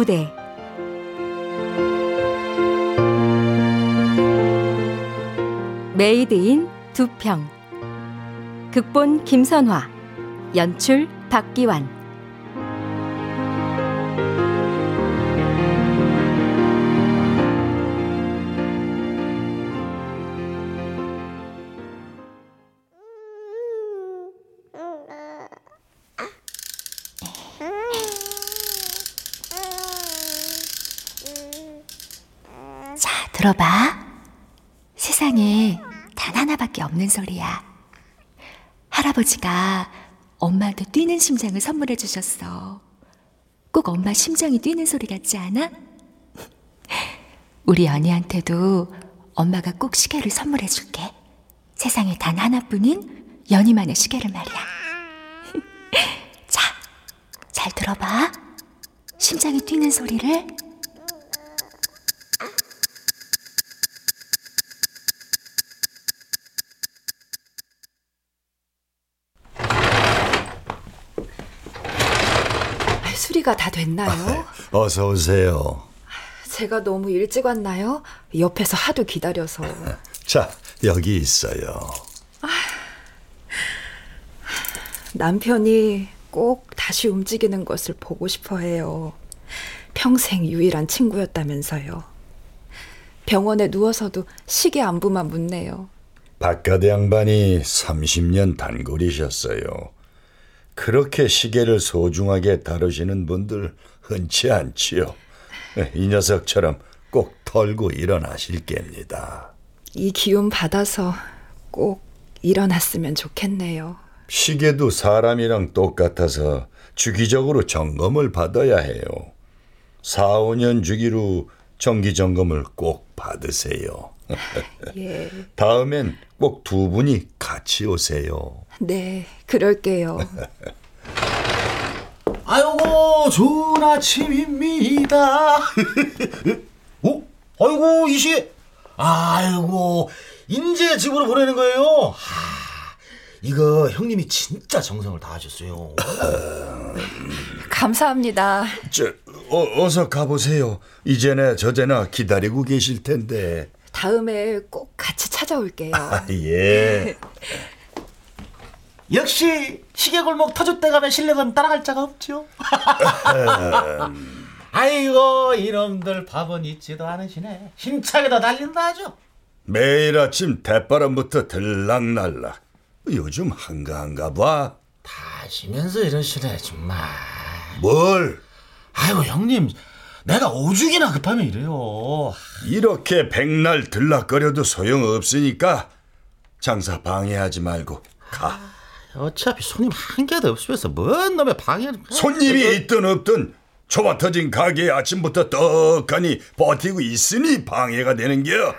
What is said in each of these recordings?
무대. 메이드인 두평. 극본 김선화. 연출 박기환 할아버지가 엄마한테 뛰는 심장을 선물해 주셨어. 꼭 엄마 심장이 뛰는 소리 같지 않아? 우리 연희한테도 엄마가 꼭 시계를 선물해 줄게. 세상에 단 하나뿐인 연희만의 시계를 말이야. 자, 잘 들어봐. 심장이 뛰는 소리를 수리가 다 됐나요? 어서 오세요. 제가 너무 일찍 왔나요? 옆에서 하도 기다려서. 자, 여기 있어요. 남편이 꼭 다시 움직이는 것을 보고 싶어 해요. 평생 유일한 친구였다면서요. 병원에 누워서도 시계 안부만 묻네요. 바깥 양반이 30년 단골이셨어요. 그렇게 시계를 소중하게 다루시는 분들 흔치 않지요. 이 녀석처럼 꼭 털고 일어나실 겁니다. 이 기운 받아서 꼭 일어났으면 좋겠네요. 시계도 사람이랑 똑같아서 주기적으로 점검을 받아야 해요. 4, 5년 주기로 정기 점검을 꼭 받으세요. 예. 다음엔 꼭 두 분이 같이 오세요. 네, 그럴게요. 아이고, 좋은 아침입니다. 어? 아이고, 이 시 아이고, 인제 집으로 보내는 거예요? 하, 이거 형님이 진짜 정성을 다하셨어요. 감사합니다. 저, 어, 어서 가보세요. 이제나 저제나 기다리고 계실 텐데. 다음에 꼭 같이 찾아올게요. 아, 예. 역시 시계골목 터줏대 가면 실력은 따라갈 자가 없죠. 아이고 이놈들 밥은 잊지도 않으시네. 힘차게 더 달린다 하죠. 매일 아침 대바람부터 들락날락. 요즘 한가한가 봐. 다시면서 이러시네 정말. 뭘? 아이고 형님 내가 오죽이나 급하면 이래요. 이렇게 백날 들락거려도 소용없으니까 장사 방해하지 말고 가. 어차피 손님 한 개도 없으면서 뭔 놈의 방해를 손님이 있든 없든 초밥 터진 가게에 아침부터 떡하니 버티고 있으니 방해가 되는겨.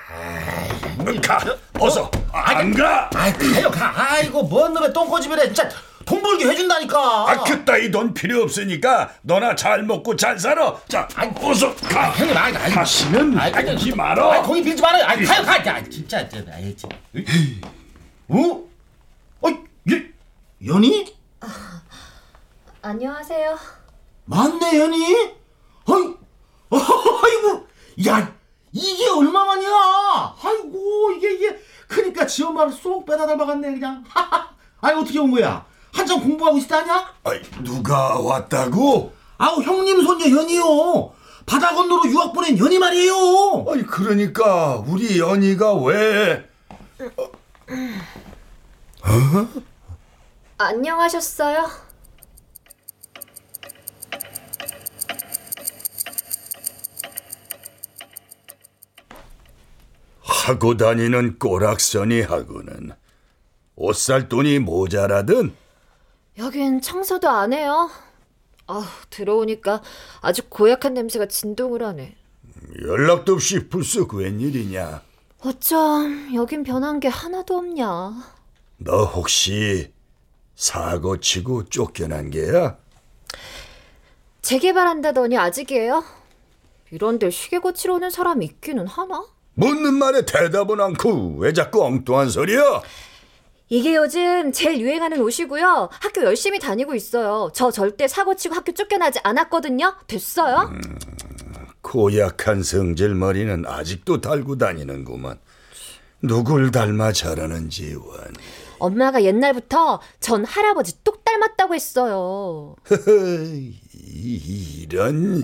가 어서 안 가. 아이 가요 가. 아이고 뭔 놈의 똥꼬집이래. 진짜 돈 벌게 해준다니까. 아 그따위 돈 필요 없으니까 너나 잘 먹고 잘 살아. 자 아이, 어서 가. 아, 형님 아이 아이. 다시는 빌지 말어 아 거기 빌지 말아요. 아이 가요 가. 야, 진짜 아이 어? 어? 예? 연희? 아, 안녕하세요. 맞네, 연희? 어이, 아이고, 야, 이게 얼마만이야? 아이고, 이게, 이게, 그니까 지 엄마를 쏙 빼다 닮아갔네, 그냥. 아이, 어떻게 온 거야? 한참 공부하고 있다냐? 아이, 누가 왔다고? 아우, 형님 손녀 연희요. 바다 건너로 유학 보낸 연희 말이에요. 아니, 그러니까, 우리 연희가 왜. 어? 어? 안녕하셨어요? 하고 다니는 꼬락서니 하고는 옷살 돈이 모자라든 여긴 청소도 안 해요. 아, 들어오니까 아주 고약한 냄새가 진동을 하네. 연락도 없이 불쑥 웬일이냐? 어쩜 여긴 변한 게 하나도 없냐? 너 혹시 사고 치고 쫓겨난 게야? 재개발한다더니 아직이에요? 이런데 시계 고치러 오는 사람이 있기는 하나? 묻는 말에 대답은 않고 왜 자꾸 엉뚱한 소리야? 이게 요즘 제일 유행하는 옷이고요. 학교 열심히 다니고 있어요. 저 절대 사고 치고 학교 쫓겨나지 않았거든요. 됐어요? 음, 고약한 성질머리는 아직도 달고 다니는구만. 누굴 닮아 저러는지 원. 엄마가 옛날부터 전 할아버지 똑 닮았다고 했어요. 이런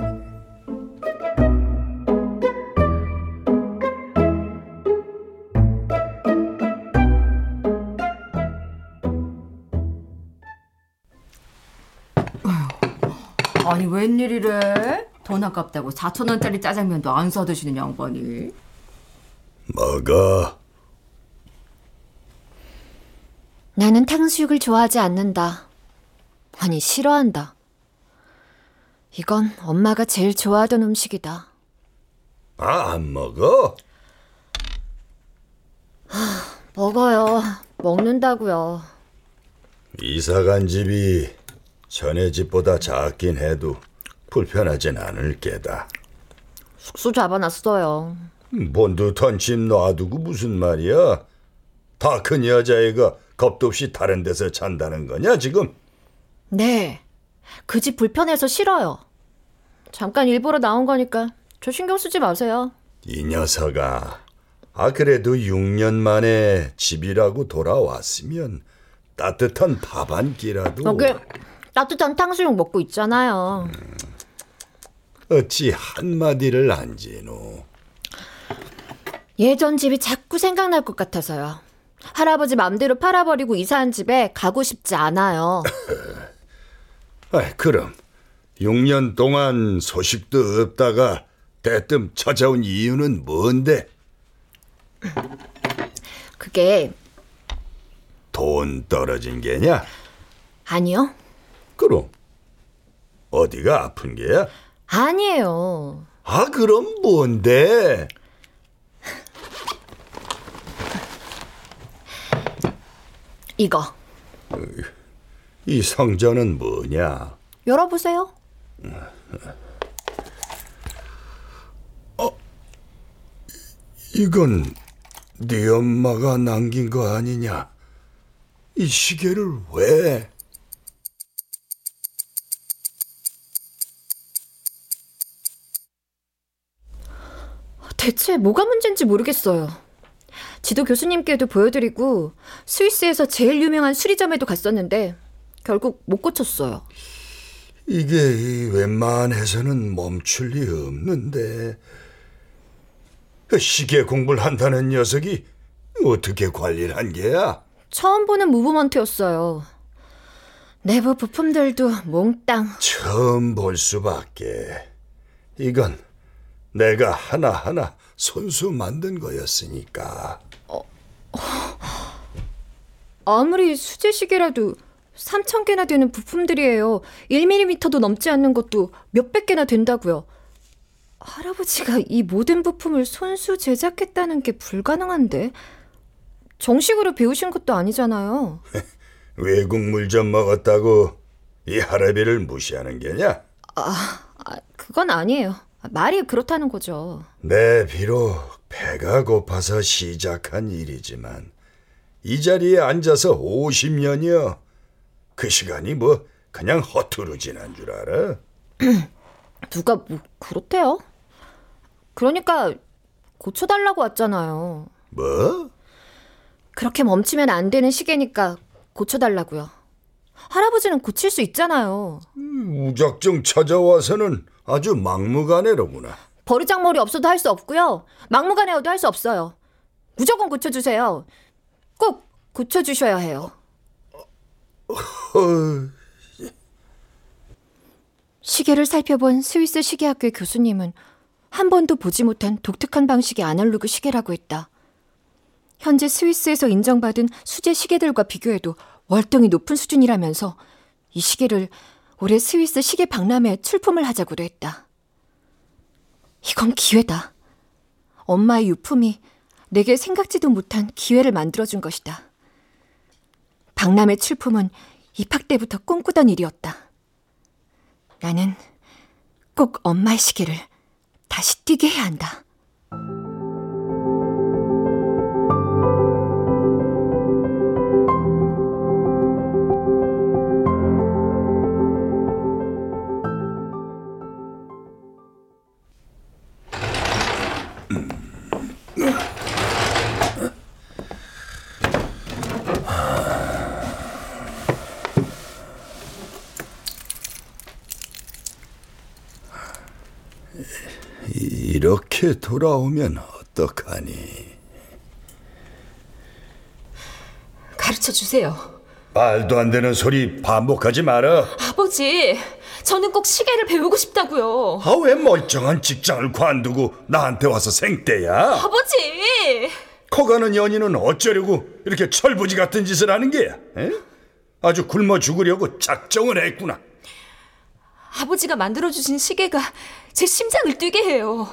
아니 웬일이래? 돈 아깝다고 4천 원짜리 짜장면도 안 사드시는 양반이. 먹어. 나는 탕수육을 좋아하지 않는다. 아니, 싫어한다. 이건 엄마가 제일 좋아하던 음식이다. 아, 안 먹어? 먹어요. 먹는다고요. 이사 간 집이 전에 집보다 작긴 해도 불편하진 않을 게다. 숙소 잡아놨어요. 본듯한 집 놔두고 무슨 말이야? 다 큰 여자애가 겁도 없이 다른 데서 잔다는 거냐 지금? 네. 그 집 불편해서 싫어요. 잠깐 일보러 나온 거니까 저 신경 쓰지 마세요. 이 녀석아. 아 그래도 6년 만에 집이라고 돌아왔으면 따뜻한 밥 한 끼라도 여기 따뜻한 탕수육 먹고 있잖아요. 어찌 한마디를 안 지노. 예전 집이 자꾸 생각날 것 같아서요. 할아버지 맘대로 팔아버리고 이사한 집에 가고 싶지 않아요. 아 그럼 6년 동안 소식도 없다가 대뜸 찾아온 이유는 뭔데? 그게 돈 떨어진 게냐? 아니요. 그럼 어디가 아픈 게야? 아니에요. 아 그럼 뭔데? 이거 이 상자는 뭐냐? 열어보세요. 이건 네 엄마가 남긴 거 아니냐? 이 시계를 왜? 대체 뭐가 문제인지 모르겠어요. 지도 교수님께도 보여드리고 스위스에서 제일 유명한 수리점에도 갔었는데 결국 못 고쳤어요. 이게 이 웬만해서는 멈출 리 없는데 시계 공부를 한다는 녀석이 어떻게 관리를 한 게야? 처음 보는 무브먼트였어요. 내부 부품들도 몽땅 처음 볼 수밖에. 이건 내가 하나하나 손수 만든 거였으니까. 아무리 수제시계라도 3천 개나 되는 부품들이에요. 1mm도 넘지 않는 것도 몇백 개나 된다고요. 할아버지가 이 모든 부품을 손수 제작했다는 게 불가능한데 정식으로 배우신 것도 아니잖아요. 외국 물좀 먹었다고 이 할아비를 무시하는 게냐? 아, 그건 아니에요. 말이 그렇다는 거죠. 내 비록 배가 고파서 시작한 일이지만 이 자리에 앉아서 50년이여 그 시간이 뭐 그냥 허투루 지난 줄 알아? 누가 뭐 그렇대요? 그러니까 고쳐달라고 왔잖아요. 뭐? 그렇게 멈추면 안 되는 시계니까 고쳐달라고요. 할아버지는 고칠 수 있잖아요. 무작정 찾아와서는 아주 막무가내로구나. 버르장머리 없어도 할 수 없고요. 막무가내여도 할 수 없어요. 무조건 고쳐주세요. 꼭 고쳐주셔야 해요. 시계를 살펴본 스위스 시계학교 교수님은 한 번도 보지 못한 독특한 방식의 아날로그 시계라고 했다. 현재 스위스에서 인정받은 수제 시계들과 비교해도 월등히 높은 수준이라면서 이 시계를 올해 스위스 시계 박람회에 출품을 하자고도 했다. 이건 기회다. 엄마의 유품이 내게 생각지도 못한 기회를 만들어준 것이다. 박람회 출품은 입학 때부터 꿈꾸던 일이었다. 나는 꼭 엄마의 시계를 다시 뛰게 해야 한다. 돌아오면 어떡하니? 가르쳐 주세요. 말도 안 되는 소리 반복하지 마라. 아버지, 저는 꼭 시계를 배우고 싶다고요. 아 왜 멀쩡한 직장을 관두고 나한테 와서 생떼야? 아버지! 커가는 연인은 어쩌려고 이렇게 철부지 같은 짓을 하는 게야? 에? 아주 굶어 죽으려고 작정을 했구나. 아버지가 만들어주신 시계가 제 심장을 뛰게 해요.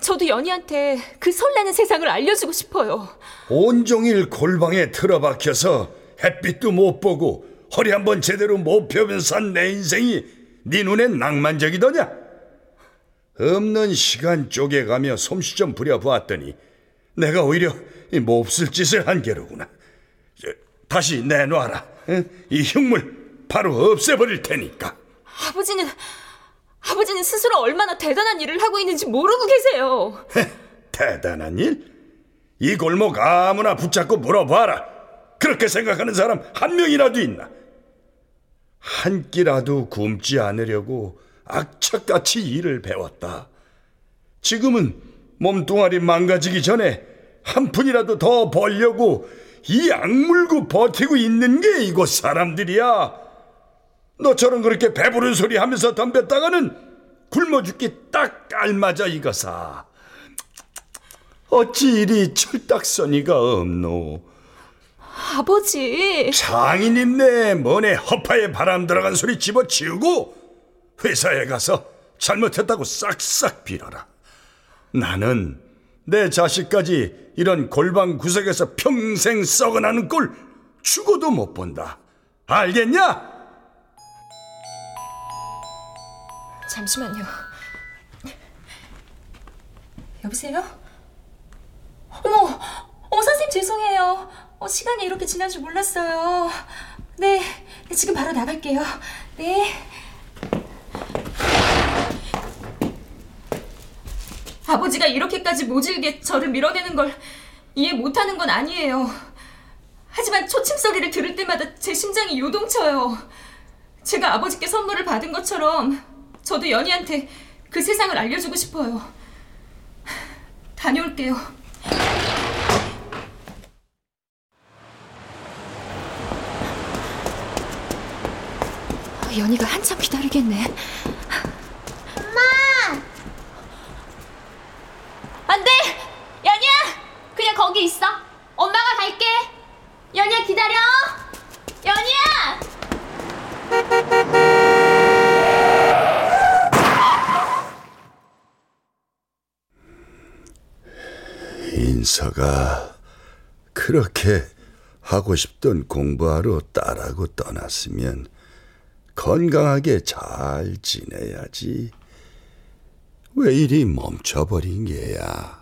저도 연희한테 그 설레는 세상을 알려주고 싶어요. 온종일 골방에 틀어박혀서 햇빛도 못 보고 허리 한번 제대로 못 펴면서 산내 인생이 네 눈엔 낭만적이더냐? 없는 시간 쪼개가며 솜씨 좀 부려보았더니 내가 오히려 이 몹쓸 짓을 한 게로구나. 저, 다시 내놔라. 응? 이 흉물 바로 없애버릴 테니까. 아버지는, 아버지는 스스로 얼마나 대단한 일을 하고 있는지 모르고 계세요. 대단한 일? 이 골목 아무나 붙잡고 물어봐라. 그렇게 생각하는 사람 한 명이라도 있나? 한 끼라도 굶지 않으려고 악착같이 일을 배웠다. 지금은 몸뚱아리 망가지기 전에 한 푼이라도 더 벌려고 이 악물고 버티고 있는 게 이곳 사람들이야. 너처럼 그렇게 배부른 소리 하면서 덤볐다가는 굶어 죽기 딱 알맞아 이거사. 어찌 이리 철딱서니가 없노? 아버지, 장인인네 뭐네 허파에 바람 들어간 소리 집어치우고 회사에 가서 잘못했다고 싹싹 빌어라. 나는 내 자식까지 이런 골방 구석에서 평생 썩어나는 꼴 죽어도 못 본다. 알겠냐? 잠시만요. 여보세요? 어머, 어머, 선생님 죄송해요. 어, 시간이 이렇게 지난 줄 몰랐어요. 네, 네, 지금 바로 나갈게요. 네. 아버지가 이렇게까지 모질게 저를 밀어내는 걸 이해 못하는 건 아니에요. 하지만 초침 소리를 들을 때마다 제 심장이 요동쳐요. 제가 아버지께 선물을 받은 것처럼 저도 연희한테 그 세상을 알려주고 싶어요. 다녀올게요. 연희가 한참 기다리겠네. 엄마! 안 돼! 연희야! 그냥 거기 있어. 엄마가 갈게. 연희야 기다려. 인서가 그렇게 하고 싶던 공부하러 딸하고 떠났으면 건강하게 잘 지내야지. 왜 이리 멈춰버린 게야?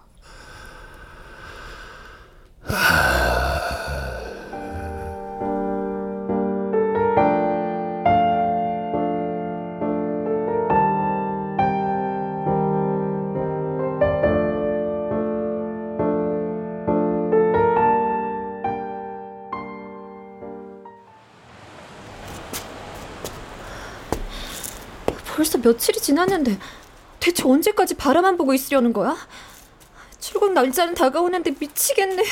벌써 며칠이 지났는데 대체 언제까지 바라만 보고 있으려는 거야? 출국 날짜는 다가오는데 미치겠네.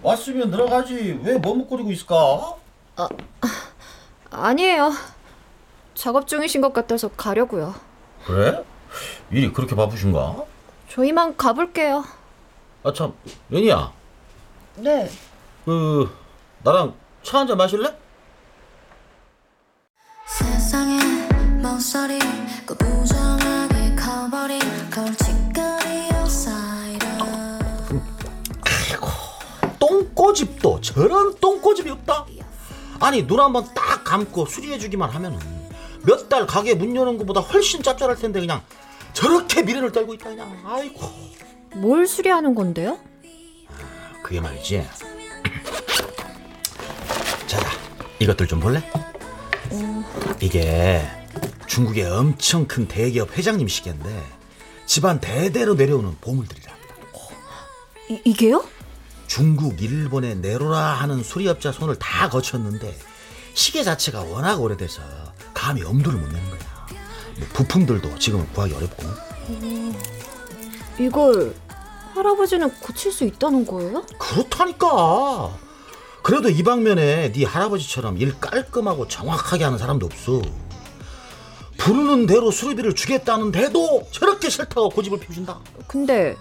왔으면 들어가지. 왜 머뭇거리고 있을까? 아니에요. 작업 중이신 것 같아서 가려고요. 그래? 일이 그렇게 바쁘신가? 저희만 가볼게요. 아 참, 연희야. 네. 그 나랑 차 한잔 마실래? 모서리 그 부정하게 커버린 걸칫거리 사이다 똥꼬집도 저런 똥꼬집이 없다. 아니 눈 한번 딱 감고 수리해주기만 하면은 몇 달 가게 문 여는 것보다 훨씬 짭짤할 텐데 그냥 저렇게 미련을 떨고 있다 그냥. 아이고. 뭘 수리하는 건데요? 그게 말이지. 자, 이것들 좀 볼래? 이게 중국의 엄청 큰 대기업 회장님 시계인데 집안 대대로 내려오는 보물들이랍니다. 이, 이게요? 중국, 일본의 네로라 하는 수리업자 손을 다 거쳤는데 시계 자체가 워낙 오래돼서 감히 엄두를 못 내는 거야. 뭐 부품들도 지금은 구하기 어렵고. 이걸 할아버지는 고칠 수 있다는 거예요? 그렇다니까. 그래도 이 방면에 네 할아버지처럼 일 깔끔하고 정확하게 하는 사람도 없어. 부르는 대로 수리비를 주겠다는데도 저렇게 싫다고 고집을 피우신다. 근데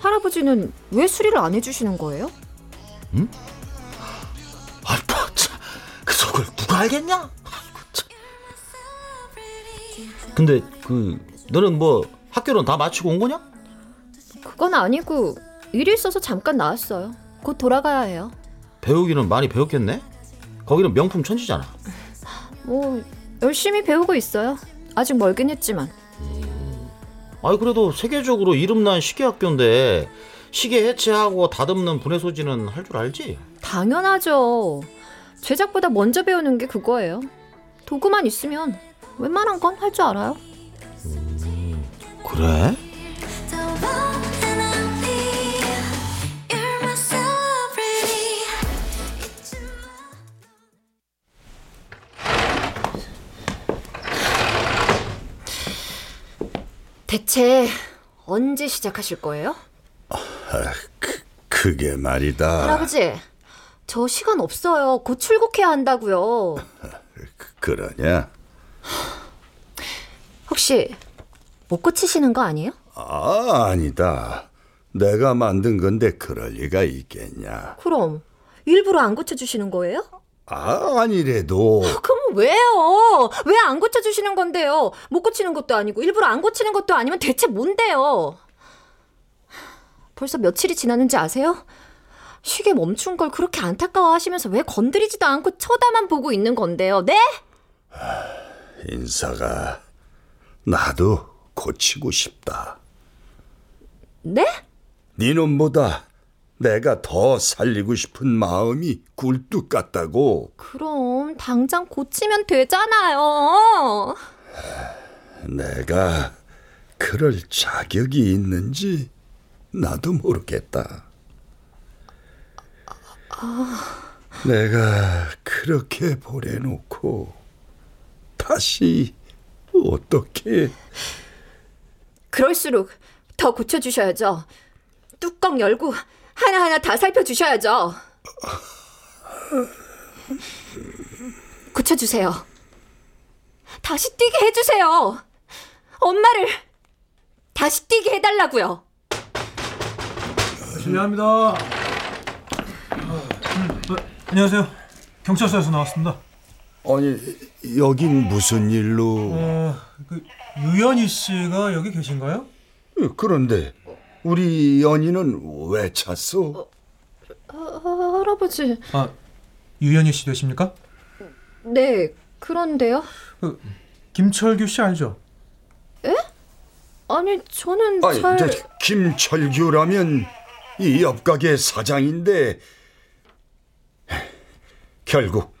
할아버지는 왜 수리를 안 해주시는 거예요? 아이고 참, 그 속을 누가 알겠냐? 아이고 참. 근데 그 너는 뭐 학교는 다 마치고 온 거냐? 그건 아니고 일이 있어서 잠깐 나왔어요. 곧 돌아가야 해요. 배우기는 많이 배웠겠네. 거기는 명품 천지잖아. 뭐 열심히 배우고 있어요. 아직 멀긴 했지만. 아니 그래도 세계적으로 이름난 시계 학교인데 시계 해체하고 다듬는 분해 소지는 할 줄 알지? 당연하죠. 제작보다 먼저 배우는 게 그거예요. 도구만 있으면 웬만한 건 할 줄 알아요. 그래? 대체 언제 시작하실 거예요? 그게 말이다. 할아버지, 저 시간 없어요. 곧 출국해야 한다고요. 그러냐? 혹시 못 고치시는 거 아니에요? 아, 아니다. 내가 만든 건데 그럴 리가 있겠냐? 그럼 일부러 안 고쳐주시는 거예요? 아, 아니래도 그럼 왜요? 왜 안 고쳐주시는 건데요? 못 고치는 것도 아니고 일부러 안 고치는 것도 아니면 대체 뭔데요? 벌써 며칠이 지났는지 아세요? 시계 멈춘 걸 그렇게 안타까워하시면서 왜 건드리지도 않고 쳐다만 보고 있는 건데요? 네? 인사가 나도 고치고 싶다. 네? 네 놈보다 내가 더 살리고 싶은 마음이 굴뚝 같다고. 그럼 당장 고치면 되잖아요. 내가 그럴 자격이 있는지 나도 모르겠다. 내가 그렇게 보내놓고 다시 어떻게 그럴수록 더 고쳐주셔야죠. 뚜껑 열고 하나하나 다 살펴주셔야죠. 고쳐주세요. 다시 뛰게 해주세요. 엄마를 다시 뛰게 해달라고요. 실례합니다. 어, 안녕하세요. 경찰서에서 나왔습니다. 아니 여긴 무슨 일로 어, 그 유연희 씨가 여기 계신가요? 그런데 우리 연인은 왜 찼어? 할아버지. 아, 유연희 씨 되십니까? 네, 그런데요. 그 김철규 씨 알죠? 아니, 저는 아니 잘... 저 김철규라면 이 옆가게 사장인데 결국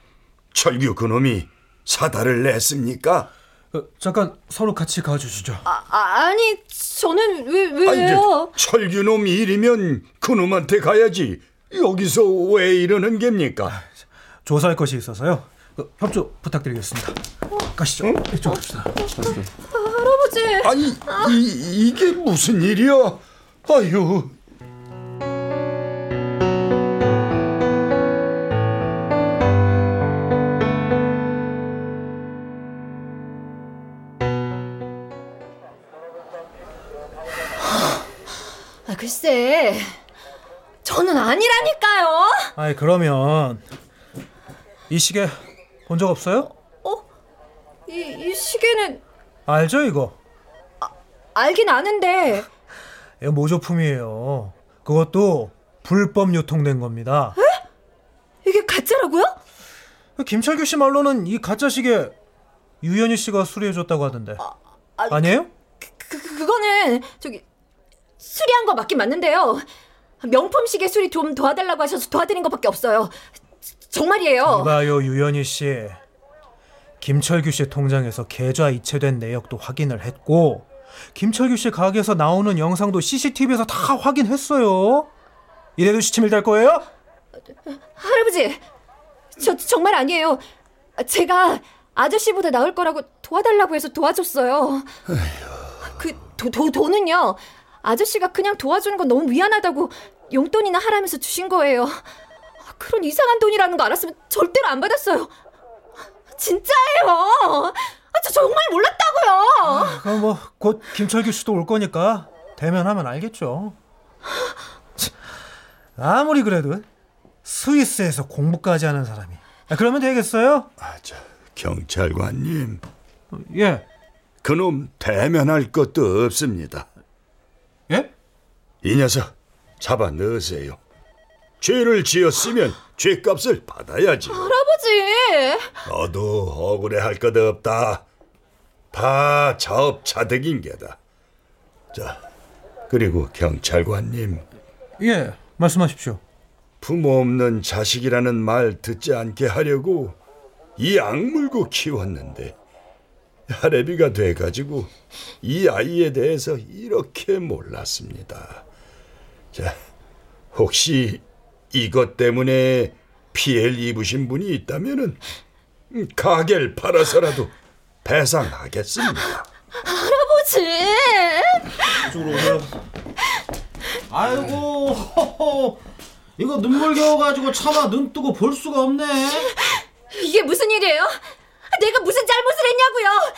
철규 그놈이 사다를 냈습니까? 어, 잠깐 서로 같이 가주시죠. 아, 아니, 저는 왜, 왜요? 저 철규 놈 일이면 그놈한테 가야지 여기서 왜 이러는 geb니까? 조사할 것이 있어서요. 그, 협조 부탁드리겠습니다. 가시죠. 이쪽 갑시다. 할아버지. 아니 이, 이게 무슨 일이야? 아유 글쎄. 저는 아니라니까요. 아이 그러면 이 시계 본 적 없어요? 이, 이 시계는 알죠 이거? 알긴 아는데 이거 모조품이에요. 그것도 불법 유통된 겁니다. 이게 가짜라고요? 그 김철규 씨 말로는 이 가짜 시계 유연희 씨가 수리해줬다고 하던데. 아, 아 니에요? 그, 그, 그거는 저기 수리한 거 맞긴 맞는데요. 명품 시계 수리 좀 도와달라고 하셔서 도와드린 것밖에 없어요. 정말이에요. 이봐요 유연희 씨. 김철규 씨 통장에서 계좌 이체된 내역도 확인을 했고 김철규 씨 가게에서 나오는 영상도 CCTV에서 다 확인했어요. 이래도 시치밀 될 거예요? 할아버지, 저 정말 아니에요. 제가 아저씨보다 나을 거라고 도와달라고 해서 도와줬어요. 그 도, 도, 돈은요. 아저씨가 그냥 도와주는 건 너무 미안하다고 용돈이나 하라면서 주신 거예요. 그런 이상한 돈이라는 거 알았으면 절대로 안 받았어요. 진짜예요. 아, 저 정말 몰랐다고요. 그럼 뭐 곧 김철규 씨도 올 거니까 대면하면 알겠죠. 참, 아무리 그래도 스위스에서 공부까지 하는 사람이 아, 그러면 되겠어요? 아, 저 경찰관님, 예. 그놈 대면할 것도 없습니다. 예? 이 녀석 잡아 넣으세요. 죄를 지었으면 죄값을 받아야지. 할아버지. 너도 억울해할 것 없다. 다 자업자득인 게다. 자, 그리고 경찰관님, 예. 말씀하십시오. 부모 없는 자식이라는 말 듣지 않게 하려고 이 악물고 키웠는데 할애비가 돼가지고 이 아이에 대해서 이렇게 몰랐습니다. 자, 혹시 이것 때문에 피해를 입으신 분이 있다면은 음, 가게를 팔아서라도 배상하겠습니다. 할아버지. 아이고, 호호. 이거 눈물 겨워가지고 차마 눈 뜨고 볼 수가 없네. 이게 무슨 일이에요? 내가 무슨 잘못을 했냐고요?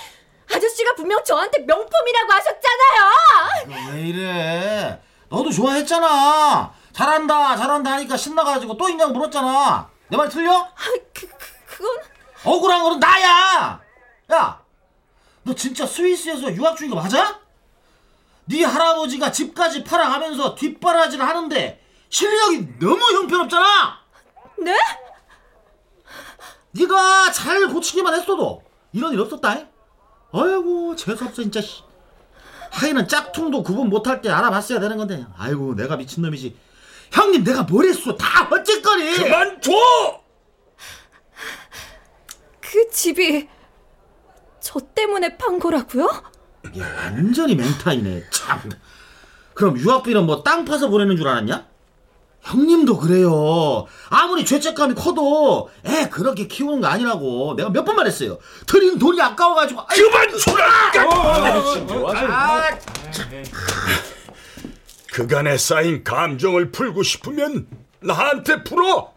아저씨가 분명 저한테 명품이라고 하셨잖아요. 왜 이래? 너도 좋아했잖아. 잘한다, 잘한다 하니까 신나가지고 또 있냐고 물었잖아. 내 말 틀려? 그, 그 그건 억울한 거는 나야. 야, 너 진짜 스위스에서 유학 중인 거 맞아? 네 할아버지가 집까지 팔아가면서 뒷바라지를 하는데 실력이 너무 형편없잖아. 네? 네가 잘 고치기만 했어도 이런 일 없었다. 잉? 아이고 재수없어 진짜. 씨. 하이는 짝퉁도 구분 못할 때 알아봤어야 되는 건데. 아이고 내가 미친 놈이지. 형님 내가 뭘 했어? 다 어쨌거니. 그만둬! 그 집이 저 때문에 판 거라고요? 이게 완전히 맹타이네. 참. 그럼 유학비는 뭐 땅 파서 보내는 줄 알았냐? 형님도 그래요. 아무리 죄책감이 커도 애 그렇게 키우는 거 아니라고. 내가 몇 번 말했어요. 들인 돈이 아까워가지고. 그만 주라! 아, 그간에 쌓인 감정을 풀고 싶으면 나한테 풀어.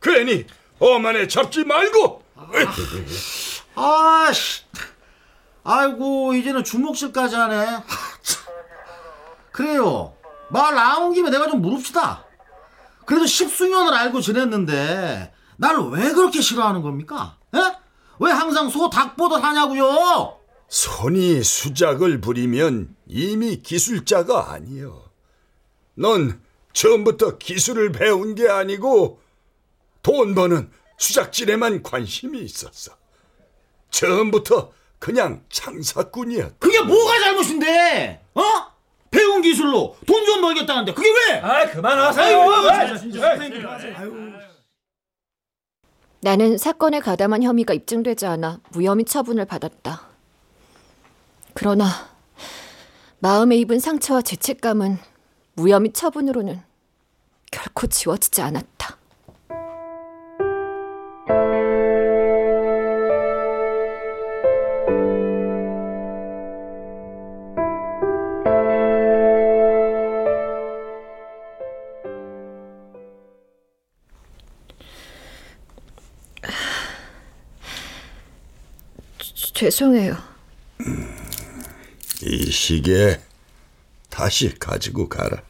괜히 어만에 잡지 말고. 아씨. 아이고 이제는 주목실까지 하네. 하, 참. 그래요. 말 나온 김에 내가 좀 물읍시다. 그래도 십수년을 알고 지냈는데 날 왜 그렇게 싫어하는 겁니까? 에? 왜 항상 소 닭보듯 하냐고요? 손이 수작을 부리면 이미 기술자가 아니여. 넌 처음부터 기술을 배운 게 아니고 돈 버는 수작질에만 관심이 있었어. 처음부터 그냥 장사꾼이었다. 그게 뭐가 잘못인데? 어? 배운 기술로 돈 좀 벌겠다는데 그게 왜? 아, 그만하세요. 나는 사건에 가담한 혐의가 입증되지 않아 무혐의 처분을 받았다. 그러나 마음에 입은 상처와 죄책감은 무혐의 처분으로는 결코 지워지지 않았다. 죄송해요. 이 시계 다시 가지고 가라.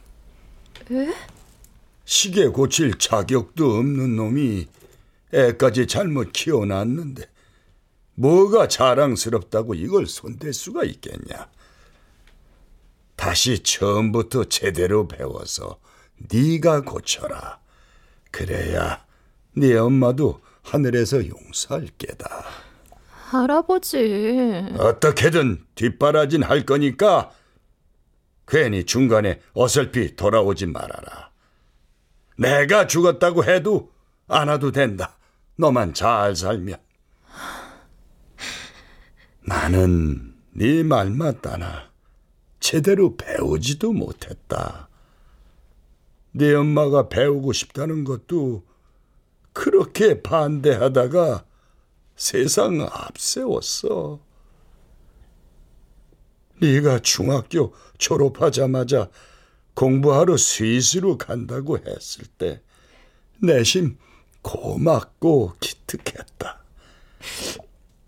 시계 고칠 자격도 없는 놈이 애까지 잘못 키워놨는데 뭐가 자랑스럽다고 이걸 손댈 수가 있겠냐. 다시 처음부터 제대로 배워서 네가 고쳐라. 그래야 네 엄마도 하늘에서 용서할 게다. 할아버지. 어떻게든 뒷바라진 할 거니까 괜히 중간에 어설피 돌아오지 말아라. 내가 죽었다고 해도 안 와도 된다. 너만 잘 살면. 나는 네 말만 따나 제대로 배우지도 못했다. 네 엄마가 배우고 싶다는 것도 그렇게 반대하다가 세상 앞세웠어. 네가 중학교 졸업하자마자 공부하러 스위스로 간다고 했을 때 내심 고맙고 기특했다.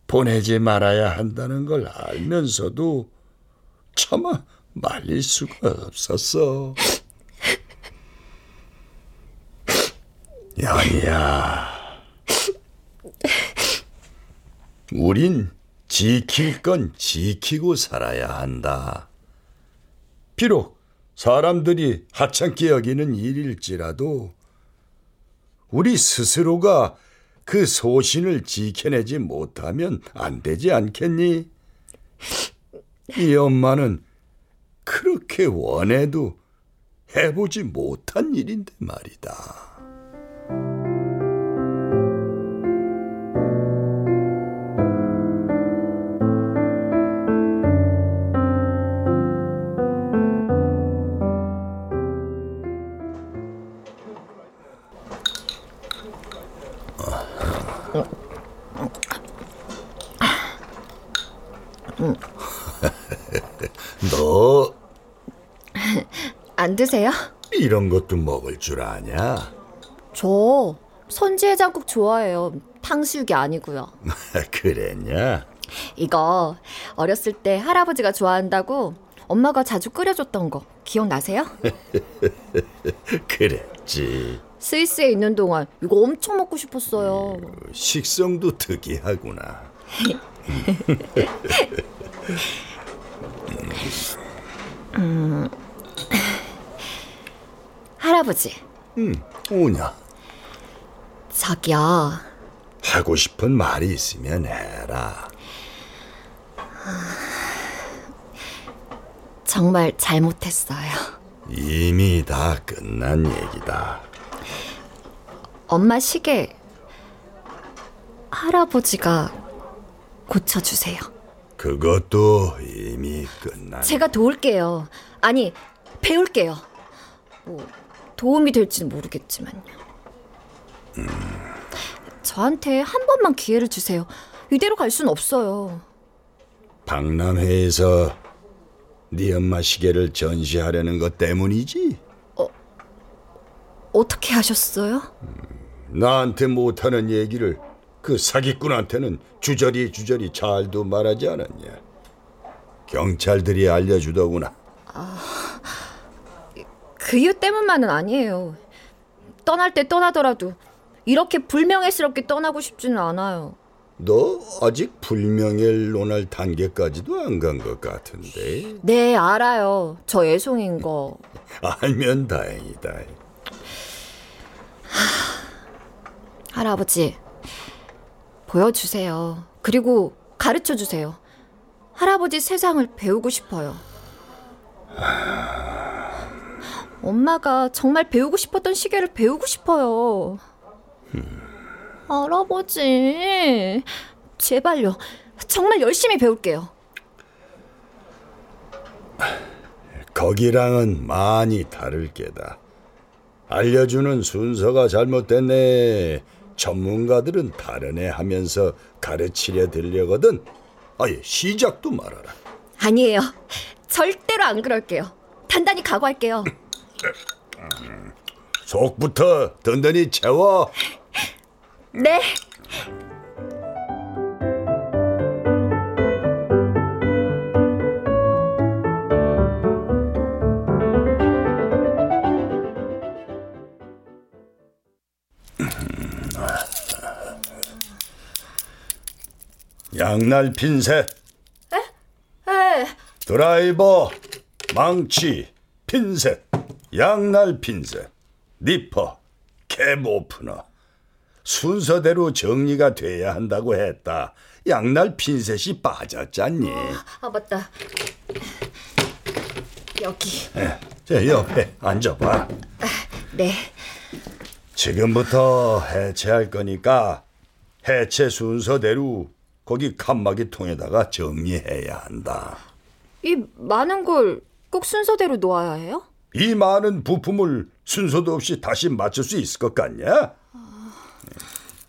보내지 말아야 한다는 걸 알면서도 차마 말릴 수가 없었어. 연희야, 우린 지킬 건 지키고 살아야 한다. 비록 사람들이 하찮게 여기는 일일지라도 우리 스스로가 그 소신을 지켜내지 못하면 안 되지 않겠니? 이 엄마는 그렇게 원해도 해보지 못한 일인데 말이다. 드세요? 이런 것도 먹을 줄 아냐? 저 선지 해장국 좋아해요. 탕수육이 아니고요. 그랬냐? 이거 어렸을 때 할아버지가 좋아한다고 엄마가 자주 끓여줬던 거 기억나세요? 그랬지. 스위스에 있는 동안 이거 엄청 먹고 싶었어요. 식성도 특이하구나. 할아버지, 오냐? 저기요. 하고 싶은 말이 있으면 해라. 정말 잘못했어요. 이미 다 끝난 얘기다. 엄마 시계 할아버지가 고쳐주세요. 그것도 이미 끝난. 제가 도울게요. 아니, 배울게요. 뭐, 도움이 될지는 모르겠지만요. 저한테 한 번만 기회를 주세요. 이대로 갈 순 없어요. 박람회에서 네 엄마 시계를 전시하려는 것 때문이지? 어떻게 하셨어요? 나한테 못하는 얘기를 그 사기꾼한테는 주저리 주저리 잘도 말하지 않았냐? 경찰들이 알려주더구나. 그 이유 때문만은 아니에요. 떠날 때 떠나더라도 이렇게 불명예스럽게 떠나고 싶지는 않아요. 너 아직 불명예를 논할 단계까지도 안 간 것 같은데 네, 알아요. 저 애송인 거. 알면 다행이다. 할아버지, 보여주세요. 그리고 가르쳐 주세요. 할아버지 세상을 배우고 싶어요. 엄마가 정말 배우고 싶었던 시계를 배우고 싶어요. 할아버지, 제발요. 정말 열심히 배울게요. 거기랑은 많이 다를 게다. 알려주는 순서가 잘못됐네. 전문가들은 다른 애 하면서 가르치려 들려거든. 아예 시작도 말아라. 아니에요. 절대로 안 그럴게요. 단단히 각오할게요. 속부터 든든히 채워. 네. 양날 핀셋. 네. 드라이버, 망치, 핀셋, 양날 핀셋, 니퍼, 캡 오프너. 순서대로 정리가 돼야 한다고 했다. 양날 핀셋이 빠졌잖니. 아, 맞다. 여기. 저 옆에 앉아봐. 네. 지금부터 해체할 거니까 해체 순서대로 거기 칸막이 통에다가 정리해야 한다. 이 많은 걸 꼭 순서대로 놓아야 해요? 이 많은 부품을 순서도 없이 다시 맞출 수 있을 것 같냐?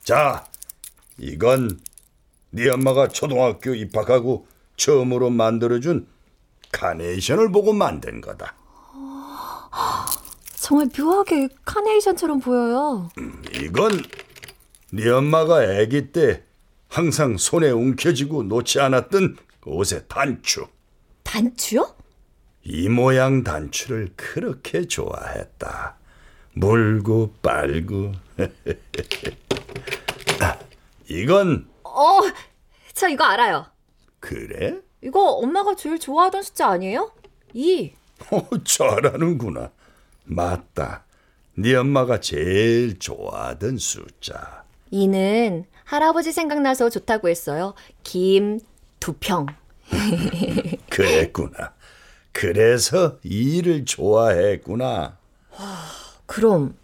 자, 이건 네 엄마가 초등학교 입학하고 처음으로 만들어준 카네이션을 보고 만든 거다. 정말 묘하게 카네이션처럼 보여요. 이건 네 엄마가 아기 때 항상 손에 움켜쥐고 놓지 않았던 옷의 단추. 단추요? 이 모양 단추를 그렇게 좋아했다. 물고 빨고. 아, 이건 어, 저 이거 알아요. 그래? 이거 엄마가 제일 좋아하던 숫자 아니에요? 2. 어, 잘하는구나. 맞다. 네 엄마가 제일 좋아하던 숫자. 2는 할아버지 생각나서 좋다고 했어요. 김, 두 평. 그랬구나. 그래서 이를 좋아했구나. 그럼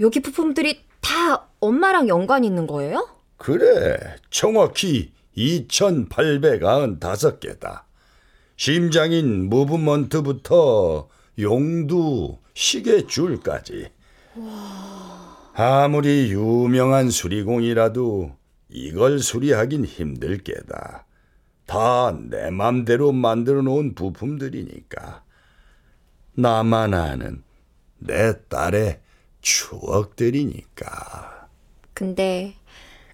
여기 부품들이 다 엄마랑 연관 있는 거예요? 그래, 정확히 2,895개다. 심장인 무브먼트부터 용두, 시계줄까지. 아무리 유명한 수리공이라도 이걸 수리하긴 힘들 게다. 다 내 맘대로 만들어 놓은 부품들이니까. 나만 아는 내 딸의 추억들이니까. 근데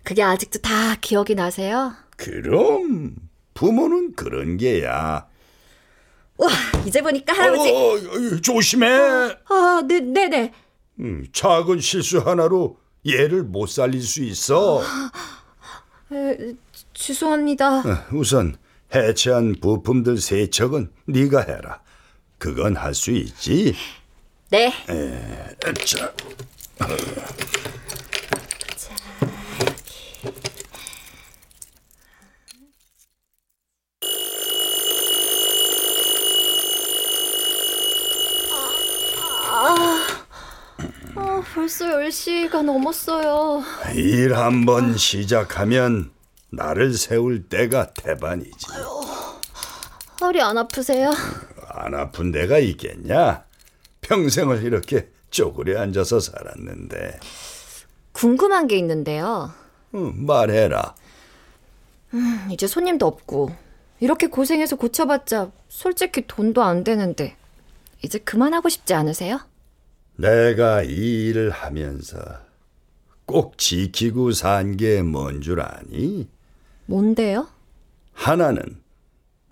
그게 아직도 다 기억이 나세요? 그럼 부모는 그런 게야. 와, 이제 보니까 할아버지. 어, 어, 조심해. 아, 네, 네, 네. 음, 작은 실수 하나로 얘를 못 살릴 수 있어. 에, 죄송합니다. 우선 해체한 부품들 세척은 네가 해라. 그건 할 수 있지. 네. 자, 아, 벌써 10시가 넘었어요. 일 한번 시작하면 나를 세울 때가 태반이지. 허리 안 아프세요? 안 아픈 데가 있겠냐? 평생을 이렇게 쪼그려 앉아서 살았는데. 궁금한 게 있는데요. 응, 말해라. 이제 손님도 없고 이렇게 고생해서 고쳐봤자 솔직히 돈도 안 되는데 이제 그만하고 싶지 않으세요? 내가 이 일을 하면서 꼭 지키고 산 게 뭔 줄 아니? 뭔데요? 하나는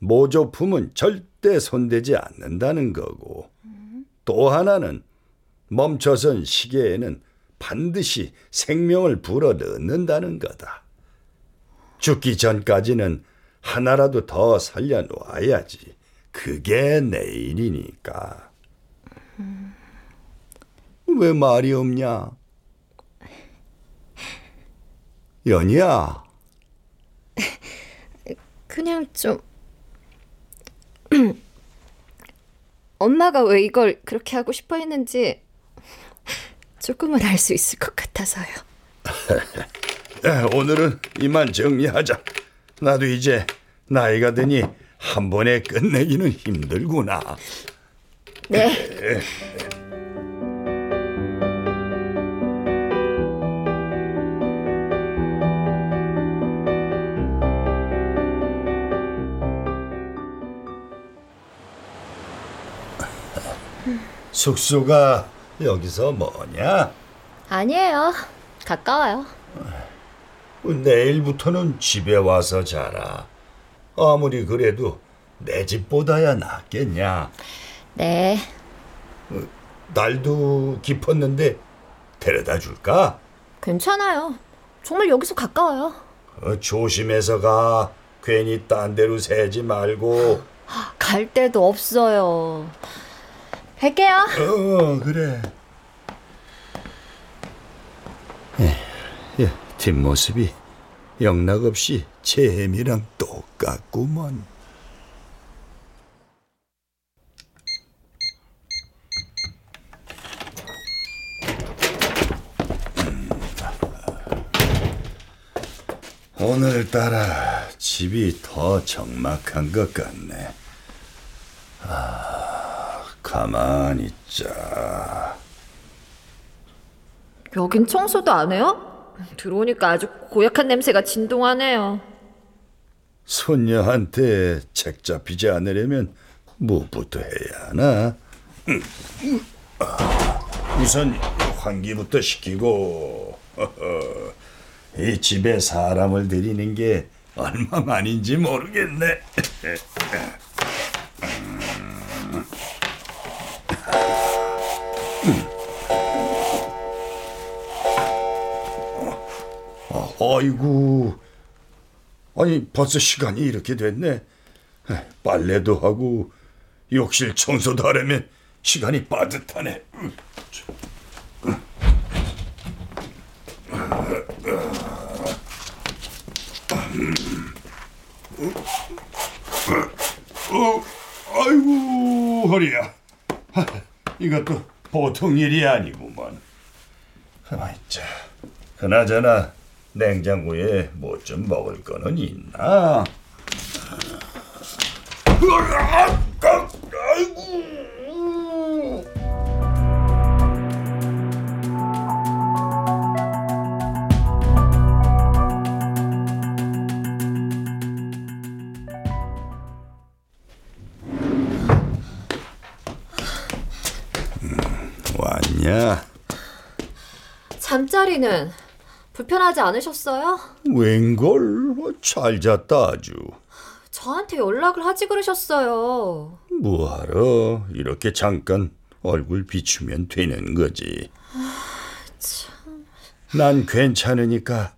모조품은 절대 손대지 않는다는 거고 또 하나는 멈춰선 시계에는 반드시 생명을 불어 넣는다는 거다. 죽기 전까지는 하나라도 더 살려놓아야지. 그게 내일이니까. 왜 말이 없냐? 연희야. 그냥 좀 엄마가 왜 이걸 그렇게 하고 싶어 했는지 조금은 알 수 있을 것 같아서요. 에, 오늘은 이만 정리하자. 나도 이제 나이가 드니 한 번에 끝내기는 힘들구나. 네. 숙소가 여기서 뭐냐? 아니에요. 가까워요. 내일부터는 집에 와서 자라. 아무리 그래도 내 집보다야 낫겠냐? 네. 날도 깊었는데 데려다 줄까? 괜찮아요. 정말 여기서 가까워요. 어, 조심해서 가. 괜히 딴 데로 새지 말고. 갈 데도 없어요. 뵐게요. 어, 그래. 예, 예, 뒷모습이 영락없이 재미랑 똑같구먼. 오늘따라 집이 더 적막한 것 같네. 아, 가만히 있자. 여긴 청소도 안 해요? 들어오니까 아주 고약한 냄새가 진동하네요. 손녀한테 책 잡히지 않으려면 무엇부터 해야 하나? 음. 아, 우선 환기부터 시키고 이 집에 사람을 들이는 게 얼마만인지 모르겠네. 아, 아이고, 아니 벌써 시간이 이렇게 됐네. 에, 빨래도 하고 욕실 청소도 하려면 시간이 빠듯하네. 음, 어, 아이고 허리야. 하, 이것도 보통 일이 아니구먼. 있자. 그나저나 냉장고에 뭐 좀 먹을 거는 있나? 아이고. 왔냐? 잠자리는 불편하지 않으셨어요? 웬걸? 어, 잘 잤다 아주. 저한테 연락을 하지 그러셨어요. 뭐하러 이렇게 잠깐 얼굴 비추면 되는 거지. 난 괜찮으니까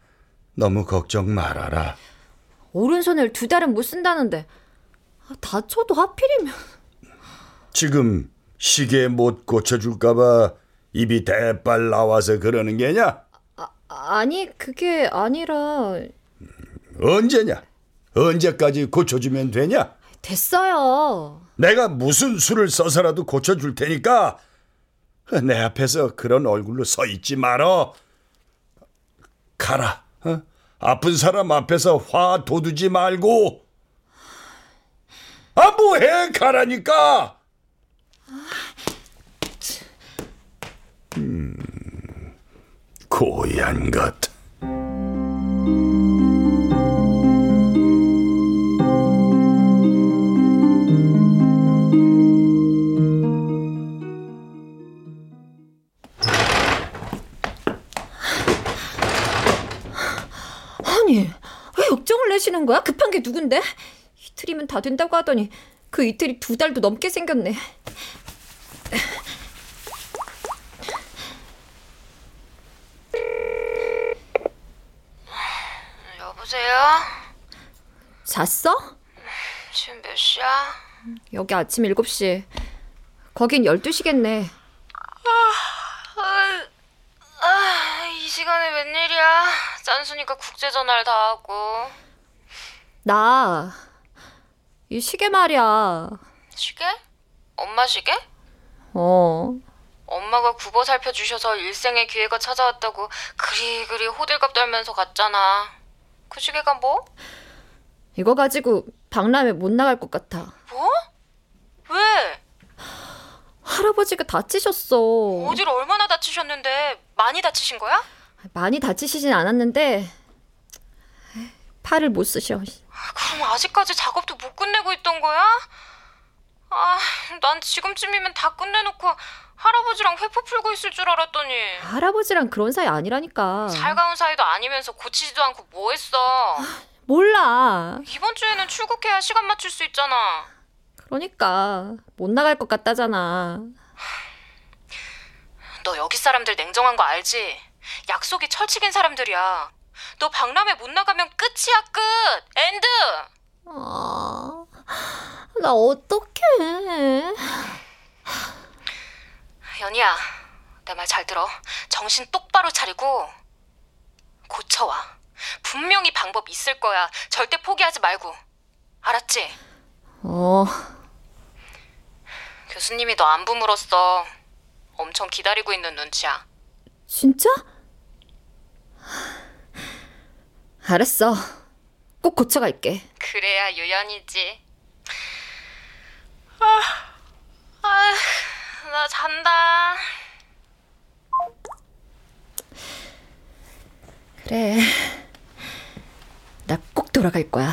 너무 걱정 말아라. 오른손을 두 달은 못 쓴다는데 아, 다쳐도 하필이면 지금 시계 못 고쳐줄까봐 입이 대빨 나와서 그러는 게냐? 아니 그게 아니라 언제냐? 언제까지 고쳐주면 되냐? 됐어요. 내가 무슨 수를 써서라도 고쳐줄 테니까 내 앞에서 그런 얼굴로 서 있지 말어. 가라. 어? 아픈 사람 앞에서 화 돋우지 말고. 아 뭐해 가라니까. 고얀 것. 아니 왜 역정을 내시는 거야? 급한 게 누군데? 이틀이면 다 된다고 하더니 그 이틀이 두 달도 넘게 생겼네. 여보세요? 잤어? 지금 몇 시야? 여기 아침 7시. 거긴 12시겠네. 아, 이 시간에 웬일이야? 짠수니까 국제전화를 다 하고. 나, 이 시계 말이야. 시계? 엄마 시계? 어. 엄마가 국어 살펴주셔서 일생의 기회가 찾아왔다고 그리그리 호들갑 떨면서 갔잖아. 그 시계가 뭐? 이거 가지고 박람회 못 나갈 것 같아. 뭐? 왜? 할아버지가 다치셨어. 어디를 얼마나 다치셨는데 많이 다치신 거야? 많이 다치시진 않았는데 팔을 못 쓰셔. 아, 그럼 아직까지 작업도 못 끝내고 있던 거야? 아, 난 지금쯤이면 다 끝내놓고 할아버지랑 회포 풀고 있을 줄 알았더니 할아버지랑 그런 사이 아니라니까. 살가운 사이도 아니면서 고치지도 않고 뭐 했어? 몰라. 이번 주에는 출국해야 시간 맞출 수 있잖아. 그러니까 못 나갈 것 같다잖아. 너 여기 사람들 냉정한 거 알지? 약속이 철칙인 사람들이야. 너 박람회 못 나가면 끝이야 끝. end. 아, 나 어떡해. 연희야, 내 말 잘 들어. 정신 똑바로 차리고 고쳐와. 분명히 방법 있을 거야. 절대 포기하지 말고. 알았지? 어, 교수님이 너 안부 물었어. 엄청 기다리고 있는 눈치야. 진짜? 알았어. 꼭 고쳐갈게. 그래야 유연이지. 아휴, 나 잔다. 그래. 나 꼭 돌아갈 거야.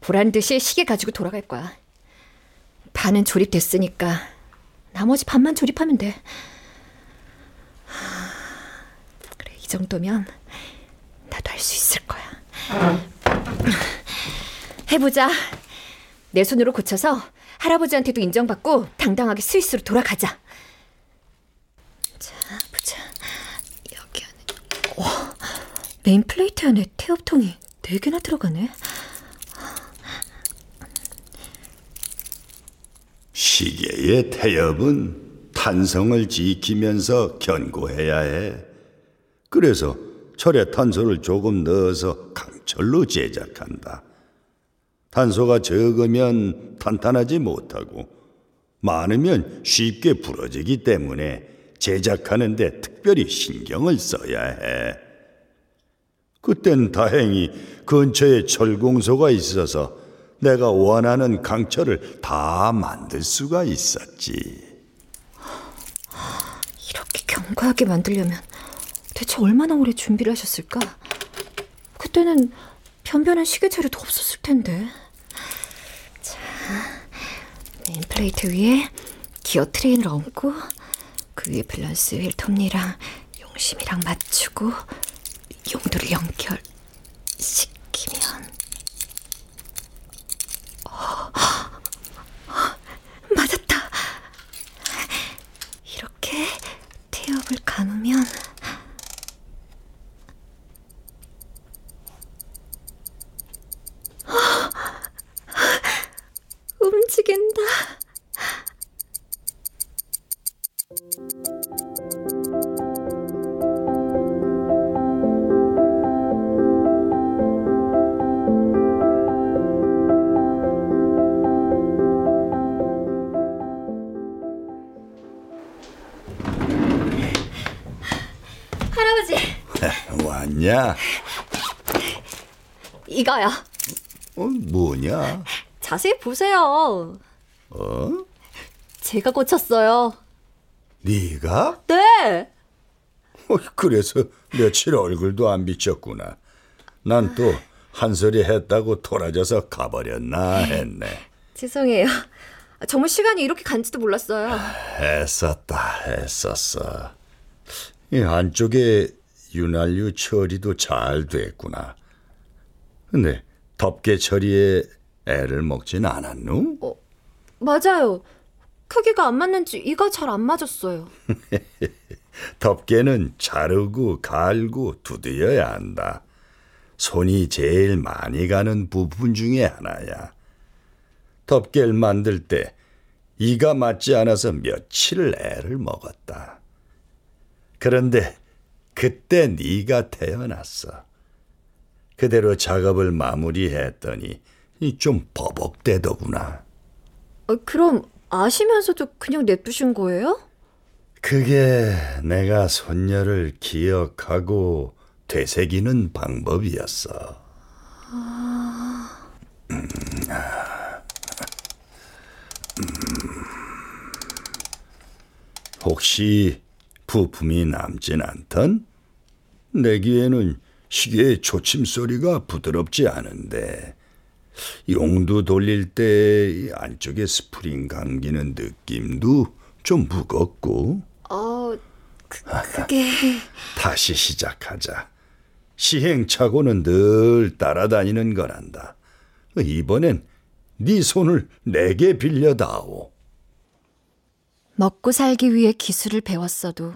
보란 듯이 시계 가지고 돌아갈 거야. 반은 조립됐으니까 나머지 반만 조립하면 돼. 하, 그래, 이 정도면 나도 할 수 있을 거야. 해보자. 내 손으로 고쳐서 할아버지한테도 인정받고 당당하게 스위스로 돌아가자. 자, 보자. 여기 안에. 와, main plate 안에 태엽통이 4개나 들어가네. 시계의 태엽은 탄성을 지키면서 견고해야 해. 그래서 철에 탄소를 조금 넣어서 강철로 제작한다. 탄소가 적으면 탄탄하지 못하고 많으면 쉽게 부러지기 때문에 제작하는데 특별히 신경을 써야 해. 그땐 다행히 근처에 철공소가 있어서 내가 원하는 강철을 다 만들 수가 있었지. 이렇게 견고하게 만들려면 대체 얼마나 오래 준비를 하셨을까? 그때는 변변한 시계 자료도 없었을 텐데. 자, main plate 위에 gear train을 얹고 그 위에 balance wheel 톱니랑 용심이랑 맞추고 용도를 연결시키면 어, 왔냐? 이거요. 어, 뭐냐? 자세히 보세요. 어? 제가 고쳤어요. 네가? 네. 어, 그래서 며칠 얼굴도 안 비쳤구나. 난 또 한 소리 했다고 돌아져서 가버렸나 했네. 죄송해요. 정말 시간이 이렇게 간지도 몰랐어요. 했었다, 했었어. 이 안쪽에 윤활유 처리도 잘 됐구나. 근데 덮개 처리에 애를 먹진 않았누? 맞아요. 크기가 안 맞는지 이가 잘 안 맞았어요. 덮개는 자르고 갈고 두드려야 한다. 손이 제일 많이 가는 부분 중에 하나야. 덮개를 만들 때 이가 맞지 않아서 며칠 애를 먹었다. 그런데 그때 네가 태어났어. 그대로 작업을 마무리했더니 이좀 버벅대더구나. 어, 그럼 아시면서도 그냥 냅두신 거예요? 그게 내가 손녀를 기억하고 되새기는 방법이었어. 음, 아, 음. 혹시 부품이 남진 않던? 내기에는 시계의 초침 소리가 부드럽지 않은데 용도 돌릴 때이 안쪽에 스프링 감기는 느낌도 좀 무겁고 어, 그, 그게 다시 시작하자. 시행착오는 늘 따라다니는 거란다. 이번엔 네 손을 내게 빌려다오. 먹고 살기 위해 기술을 배웠어도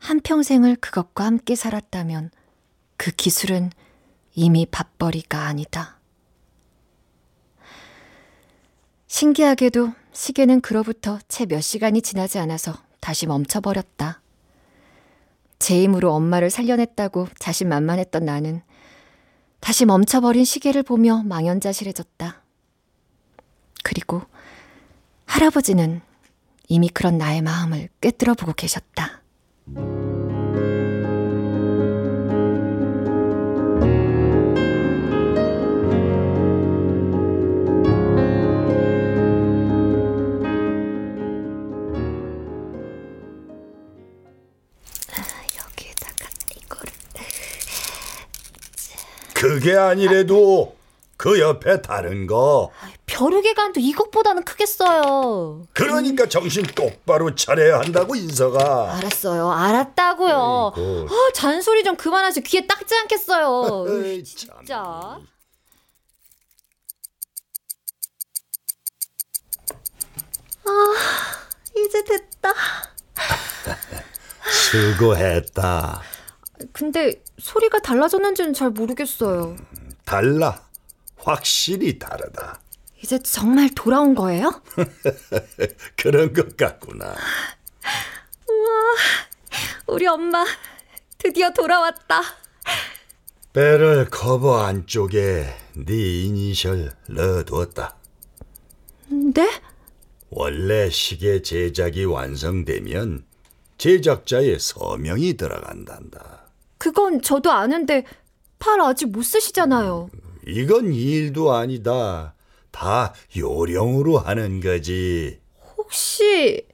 한평생을 그것과 함께 살았다면 그 기술은 이미 밥벌이가 아니다. 신기하게도 시계는 그로부터 채 몇 시간이 지나지 않아서 다시 멈춰버렸다. 제 힘으로 엄마를 살려냈다고 자신만만했던 나는 다시 멈춰버린 시계를 보며 망연자실해졌다. 그리고 할아버지는 이미 그런 나의 마음을 꿰뚫어 보고 계셨다. 그게 아니래도 그 옆에 다른 거. 벼룩의 간도 이것보다는 크겠어요. 그러니까 정신 똑바로 차려야 한다고 인서가. 알았어요. 알았다고요. 아이고. 아, 잔소리 좀 그만하지. 귀에 딱지 않겠어요. 에이, 참. 진짜. 아, 이제 됐다. 수고했다. 근데 소리가 달라졌는지는 잘 모르겠어요. 달라. 확실히 다르다. 이제 정말 돌아온 거예요? 그런 것 같구나. 우리 엄마 드디어 돌아왔다. 배럴 커버 안쪽에 네 이니셜 넣어두었다. 네? 원래 시계 제작이 완성되면 제작자의 서명이 들어간단다. 그건 저도 아는데 팔 아직 못 쓰시잖아요. 이건 일도 아니다. 다 요령으로 하는 거지. 혹시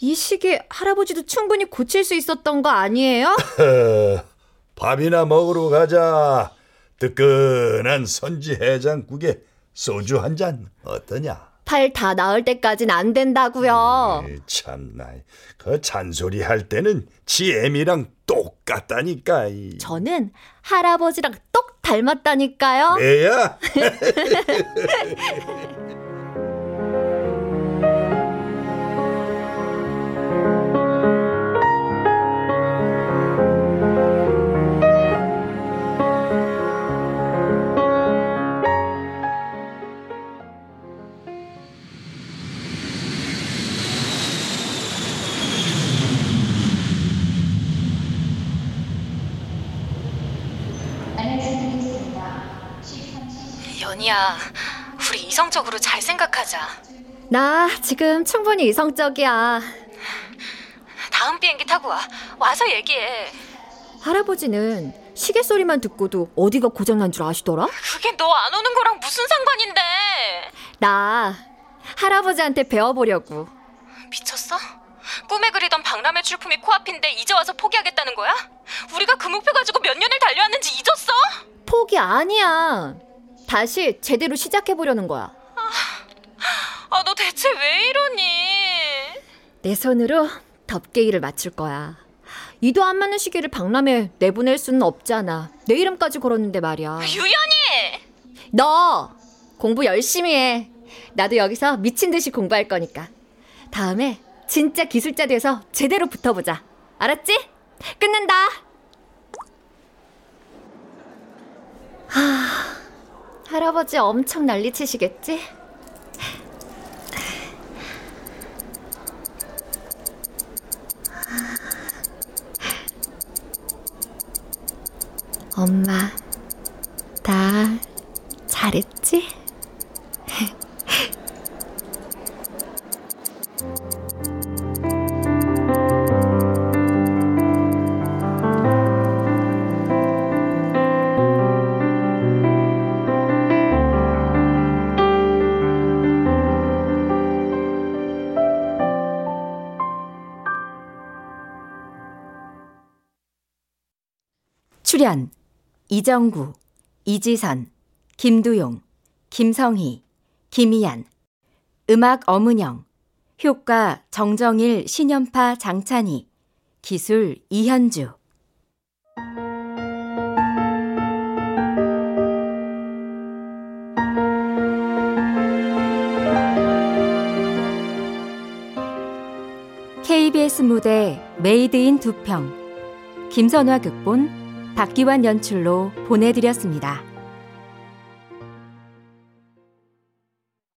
이 시계 할아버지도 충분히 고칠 수 있었던 거 아니에요? 어, 밥이나 먹으러 가자. 뜨끈한 선지 해장국에 소주 한 잔 어떠냐? 팔 다 나을 때까진 안 된다고요. 에이, 참나, 그 잔소리 할 때는 지 애미랑 똑같다니까. 이. 저는 할아버지랑 똑 닮았다니까요. 애야? 연희야, 우리 이성적으로 잘 생각하자. 나 지금 충분히 이성적이야. 다음 비행기 타고 와. 와서 얘기해. 할아버지는 시계 소리만 듣고도 어디가 고장난 줄 아시더라? 그게 너 안 오는 거랑 무슨 상관인데? 나 할아버지한테 배워보려고. 미쳤어? 꿈에 그리던 박람회 출품이 코앞인데 이제 와서 포기하겠다는 거야? 우리가 그 목표 가지고 몇 년을 달려왔는지 잊었어? 포기 아니야. 다시 제대로 시작해보려는 거야. 아, 너 대체 왜 이러니? 내 손으로 덮개 일을 맞출 거야. 이도 안 맞는 시계를 박람회 내보낼 수는 없잖아. 내 이름까지 걸었는데 말이야. 유연이! 너 공부 열심히 해. 나도 여기서 미친 듯이 공부할 거니까. 다음에 진짜 기술자 돼서 제대로 붙어보자. 알았지? 끊는다. 하, 할아버지 엄청 난리치시겠지? 엄마, 다 잘했지? 이정구, 이지선, 김두용, 김성희, 김희안. 음악 엄은영. 효과 정정일, 신연파, 장찬희. 기술 이현주. KBS 무대 Made in 두평. 김선화 극본 박기환 연출로 보내드렸습니다.